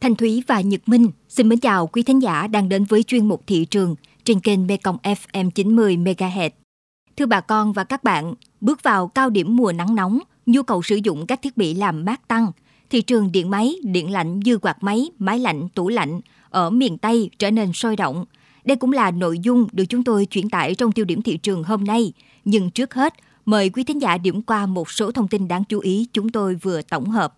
Thanh Thúy và Nhật Minh xin mến chào quý thính giả đang đến với chuyên mục thị trường trên kênh Mekong FM 90 MHz. Thưa bà con và các bạn, bước vào cao điểm mùa nắng nóng, nhu cầu sử dụng các thiết bị làm mát tăng. Thị trường điện máy, điện lạnh dư quạt máy, máy lạnh, tủ lạnh ở miền Tây trở nên sôi động. Đây cũng là nội dung được chúng tôi chuyển tải trong tiêu điểm thị trường hôm nay. Nhưng trước hết, mời quý thính giả điểm qua một số thông tin đáng chú ý chúng tôi vừa tổng hợp.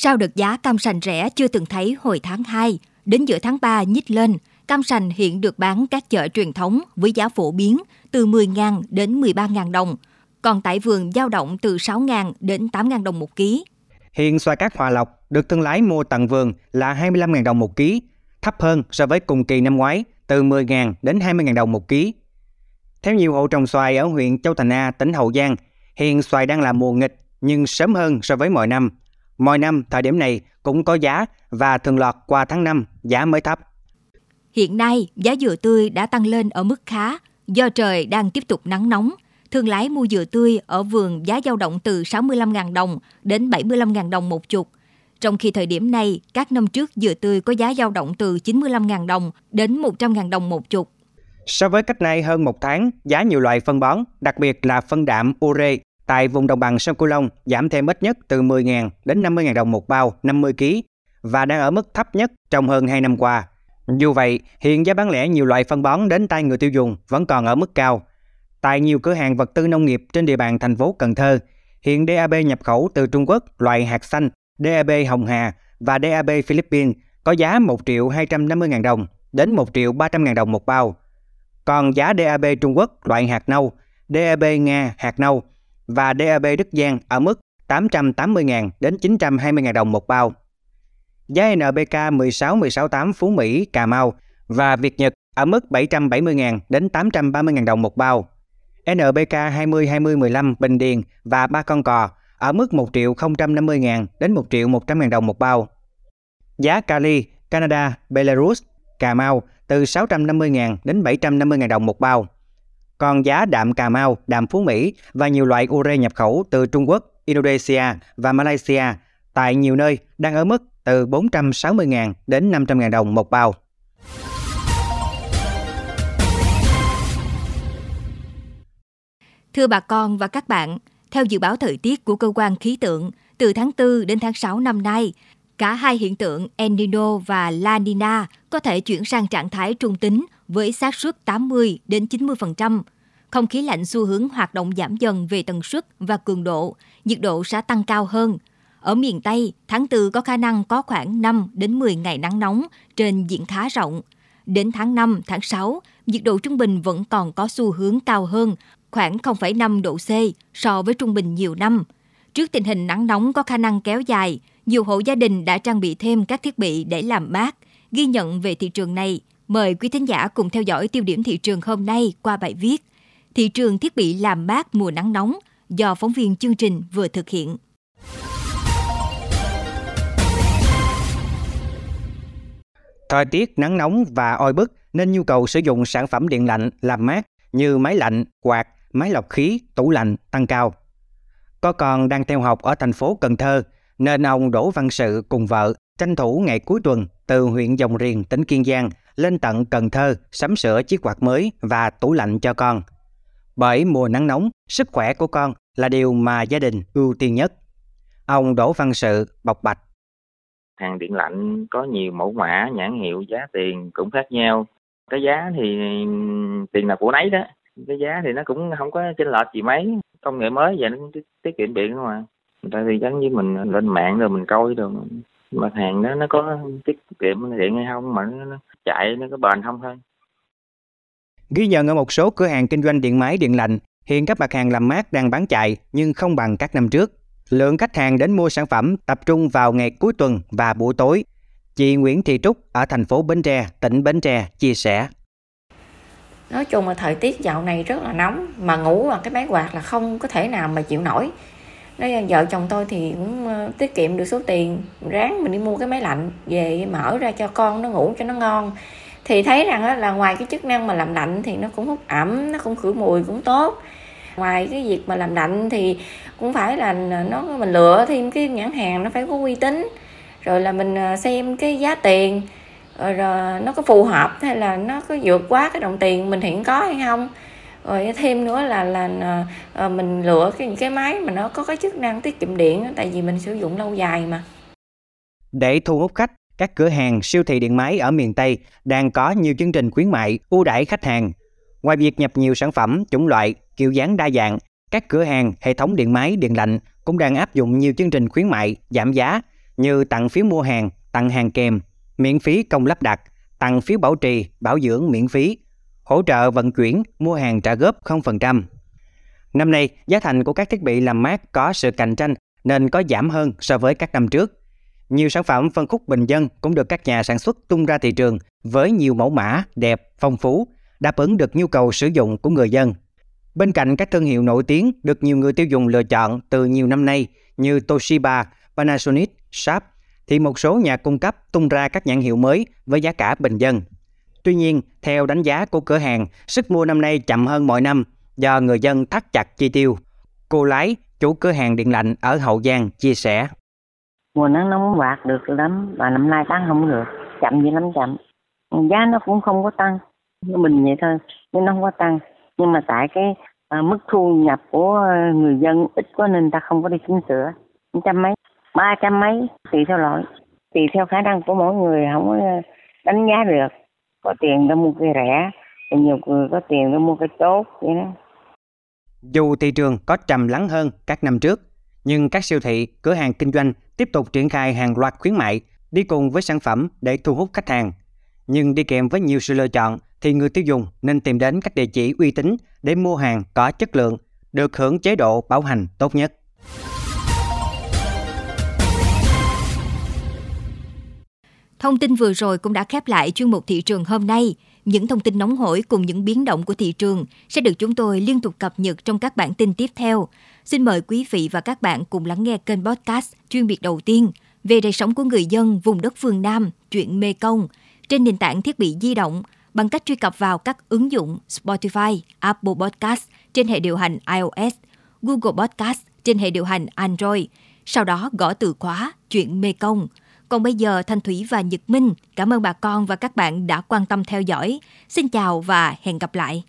Sau đợt giá cam sành rẻ chưa từng thấy hồi tháng 2, đến giữa tháng 3 nhích lên, cam sành hiện được bán các chợ truyền thống với giá phổ biến từ 10.000 đến 13.000 đồng, còn tại vườn giao động từ 6.000 đến 8.000 đồng một ký. Hiện xoài cát Hòa Lộc được thương lái mua tận vườn là 25.000 đồng một ký, thấp hơn so với cùng kỳ năm ngoái từ 10.000 đến 20.000 đồng một ký. Theo nhiều hộ trồng xoài ở huyện Châu Thành A, tỉnh Hậu Giang, hiện xoài đang là mùa nghịch nhưng sớm hơn so với mọi năm. Mọi năm thời điểm này cũng có giá và thường lọt qua tháng 5 giá mới thấp. Hiện nay, giá dừa tươi đã tăng lên ở mức khá do trời đang tiếp tục nắng nóng. Thương lái mua dừa tươi ở vườn giá dao động từ 65.000 đồng đến 75.000 đồng một chục. Trong khi thời điểm này, các năm trước dừa tươi có giá dao động từ 95.000 đồng đến 100.000 đồng một chục. So với cách này hơn một tháng, giá nhiều loại phân bón, đặc biệt là phân đạm ure tại vùng đồng bằng sông Cửu Long giảm thêm ít nhất từ 10.000 đến 50.000 đồng một bao 50 kg và đang ở mức thấp nhất trong hơn 2 năm qua. Dù vậy, hiện giá bán lẻ nhiều loại phân bón đến tay người tiêu dùng vẫn còn ở mức cao. Tại nhiều cửa hàng vật tư nông nghiệp trên địa bàn thành phố Cần Thơ, hiện DAB nhập khẩu từ Trung Quốc loại hạt xanh, DAB Hồng Hà và DAB Philippines có giá 1 triệu 250 ngàn đồng đến 1 triệu 300 ngàn đồng một bao. Còn giá DAB Trung Quốc loại hạt nâu, DAB Nga hạt nâu và DAB Đức Giang ở mức 880.000 đến 920.000 đồng một bao. Giá NBK 16168 Phú Mỹ, Cà Mau và Việt Nhật ở mức 770.000 đến 830.000 đồng một bao. NBK 202015 Bình Điền và Ba Con Cò ở mức 1 triệu 050 ngàn đến 1 triệu 100 ngàn đồng một bao. Giá Cali, Canada, Belarus, Cà Mau từ 650 ngàn đến 750 ngàn đồng một bao. Còn giá đạm Cà Mau, đạm Phú Mỹ và nhiều loại ure nhập khẩu từ Trung Quốc, Indonesia và Malaysia tại nhiều nơi đang ở mức từ 460.000 đến 500.000 đồng một bao. Thưa bà con và các bạn, theo dự báo thời tiết của cơ quan khí tượng, từ tháng 4 đến tháng 6 năm nay, cả hai hiện tượng El Nino và La Nina có thể chuyển sang trạng thái trung tính với xác suất 80 đến 90%. Không khí lạnh xu hướng hoạt động giảm dần về tần suất và cường độ, nhiệt độ sẽ tăng cao hơn. Ở miền Tây, tháng 4 có khả năng có khoảng 5 đến 10 ngày nắng nóng trên diện khá rộng. Đến tháng 5, tháng 6, nhiệt độ trung bình vẫn còn có xu hướng cao hơn khoảng 0,5 độ C so với trung bình nhiều năm. Trước tình hình nắng nóng có khả năng kéo dài, nhiều hộ gia đình đã trang bị thêm các thiết bị để làm mát. Ghi nhận về thị trường này, mời quý thính giả cùng theo dõi tiêu điểm thị trường hôm nay qua bài viết Thị trường thiết bị làm mát mùa nắng nóng do phóng viên chương trình vừa thực hiện. Thời tiết nắng nóng và oi bức nên nhu cầu sử dụng sản phẩm điện lạnh làm mát như máy lạnh, quạt, máy lọc khí, tủ lạnh tăng cao. Có con đang theo học ở thành phố Cần Thơ, nên ông Đỗ Văn Sự cùng vợ tranh thủ ngày cuối tuần từ huyện Dòng Riền, tỉnh Kiên Giang lên tận Cần Thơ sắm sửa chiếc quạt mới và tủ lạnh cho con. Bởi mùa nắng nóng, sức khỏe của con là điều mà gia đình ưu tiên nhất. Ông Đỗ Văn Sự bộc bạch. Hàng điện lạnh có nhiều mẫu mã, nhãn hiệu, giá tiền cũng khác nhau. Cái giá thì tiền là của nấy đó cái giá thì nó cũng không có chênh lệch gì mấy công nghệ mới vậy nó tiết kiệm điện không à mà tại vì giống như mình lên mạng rồi mình coi rồi mặt hàng đó nó có tiết kiệm điện hay không mà nó chạy nó có bền không thôi Ghi nhận ở một số cửa hàng kinh doanh điện máy điện lạnh, hiện các mặt hàng làm mát đang bán chạy nhưng không bằng các năm trước. Lượng khách hàng đến mua sản phẩm tập trung vào ngày cuối tuần và buổi tối. Chị Nguyễn Thị Trúc ở thành phố Bến Tre, tỉnh Bến Tre chia sẻ nói chung là thời tiết dạo này rất là nóng mà ngủ bằng cái máy quạt là không có thể nào mà chịu nổi nói vợ chồng tôi thì cũng ờ, tiết kiệm được số tiền. Ráng mình đi mua cái máy lạnh về mở ra cho con nó ngủ cho nó ngon. Thì thấy rằng là ngoài cái chức năng mà làm lạnh thì nó cũng hút ẩm, nó cũng khử mùi cũng tốt. Ngoài cái việc mà làm lạnh thì cũng phải là ờ, nó, mình lựa thêm cái nhãn hàng nó phải có uy tín. Rồi là mình ờ, xem cái giá tiền rồi nó có phù hợp hay là nó có vượt quá cái đồng tiền mình hiện có hay không rồi thêm nữa là là à, à mình lựa cái những cái máy mà nó có cái chức năng tiết kiệm điện tại vì mình sử dụng lâu dài mà để thu hút khách các cửa hàng siêu thị điện máy ở miền Tây đang có nhiều chương trình khuyến mại ưu đãi khách hàng. Ngoài việc nhập nhiều sản phẩm chủng loại, kiểu dáng đa dạng, các cửa hàng, hệ thống điện máy, điện lạnh cũng đang áp dụng nhiều chương trình khuyến mại giảm giá như tặng phiếu mua hàng, tặng hàng kèm, miễn phí công lắp đặt, tặng phiếu bảo trì, bảo dưỡng miễn phí, hỗ trợ vận chuyển, mua hàng trả góp 0%. Năm nay, giá thành của các thiết bị làm mát có sự cạnh tranh nên có giảm hơn so với các năm trước. Nhiều sản phẩm phân khúc bình dân cũng được các nhà sản xuất tung ra thị trường với nhiều mẫu mã đẹp, phong phú, đáp ứng được nhu cầu sử dụng của người dân. Bên cạnh các thương hiệu nổi tiếng được nhiều người tiêu dùng lựa chọn từ nhiều năm nay như Toshiba, Panasonic, Sharp, thì một số nhà cung cấp tung ra các nhãn hiệu mới với giá cả bình dân. Tuy nhiên, theo đánh giá của cửa hàng, sức mua năm nay chậm hơn mọi năm do người dân thắt chặt chi tiêu. Cô Lái, chủ cửa hàng điện lạnh ở Hậu Giang, chia sẻ. Mùa nắng nóng quạt được lắm và năm nay tăng không được chậm gì lắm chậm. Giá nó cũng không có tăng mình vậy thôi nhưng nó không có tăng. Nhưng mà tại cái à, mức thu nhập của người dân ít quá nên ta không có đi chỉnh sửa. Trăm mấy ba trăm mấy tùy theo loại. Tùy theo khả năng của mỗi người không có à, đánh giá được có tiền nó mua cái rẻ nhiều người có tiền nó mua cái tốt vậy đó dù thị trường có trầm lắng hơn các năm trước nhưng các siêu thị, cửa hàng kinh doanh tiếp tục triển khai hàng loạt khuyến mại đi cùng với sản phẩm để thu hút khách hàng. Nhưng đi kèm với nhiều sự lựa chọn thì người tiêu dùng nên tìm đến các địa chỉ uy tín để mua hàng có chất lượng, được hưởng chế độ bảo hành tốt nhất. Thông tin vừa rồi cũng đã khép lại chuyên mục thị trường hôm nay. Những thông tin nóng hổi cùng những biến động của thị trường sẽ được chúng tôi liên tục cập nhật trong các bản tin tiếp theo. Xin mời quý vị và các bạn cùng lắng nghe kênh podcast chuyên biệt đầu tiên về đời sống của người dân vùng đất phương Nam, chuyện Mê Công, trên nền tảng thiết bị di động bằng cách truy cập vào các ứng dụng Spotify, Apple Podcast trên hệ điều hành iOS, Google Podcast trên hệ điều hành Android, sau đó gõ từ khóa chuyện Mê Công. Còn bây giờ Thanh Thủy và Nhật Minh, cảm ơn bà con và các bạn đã quan tâm theo dõi. Xin chào và hẹn gặp lại.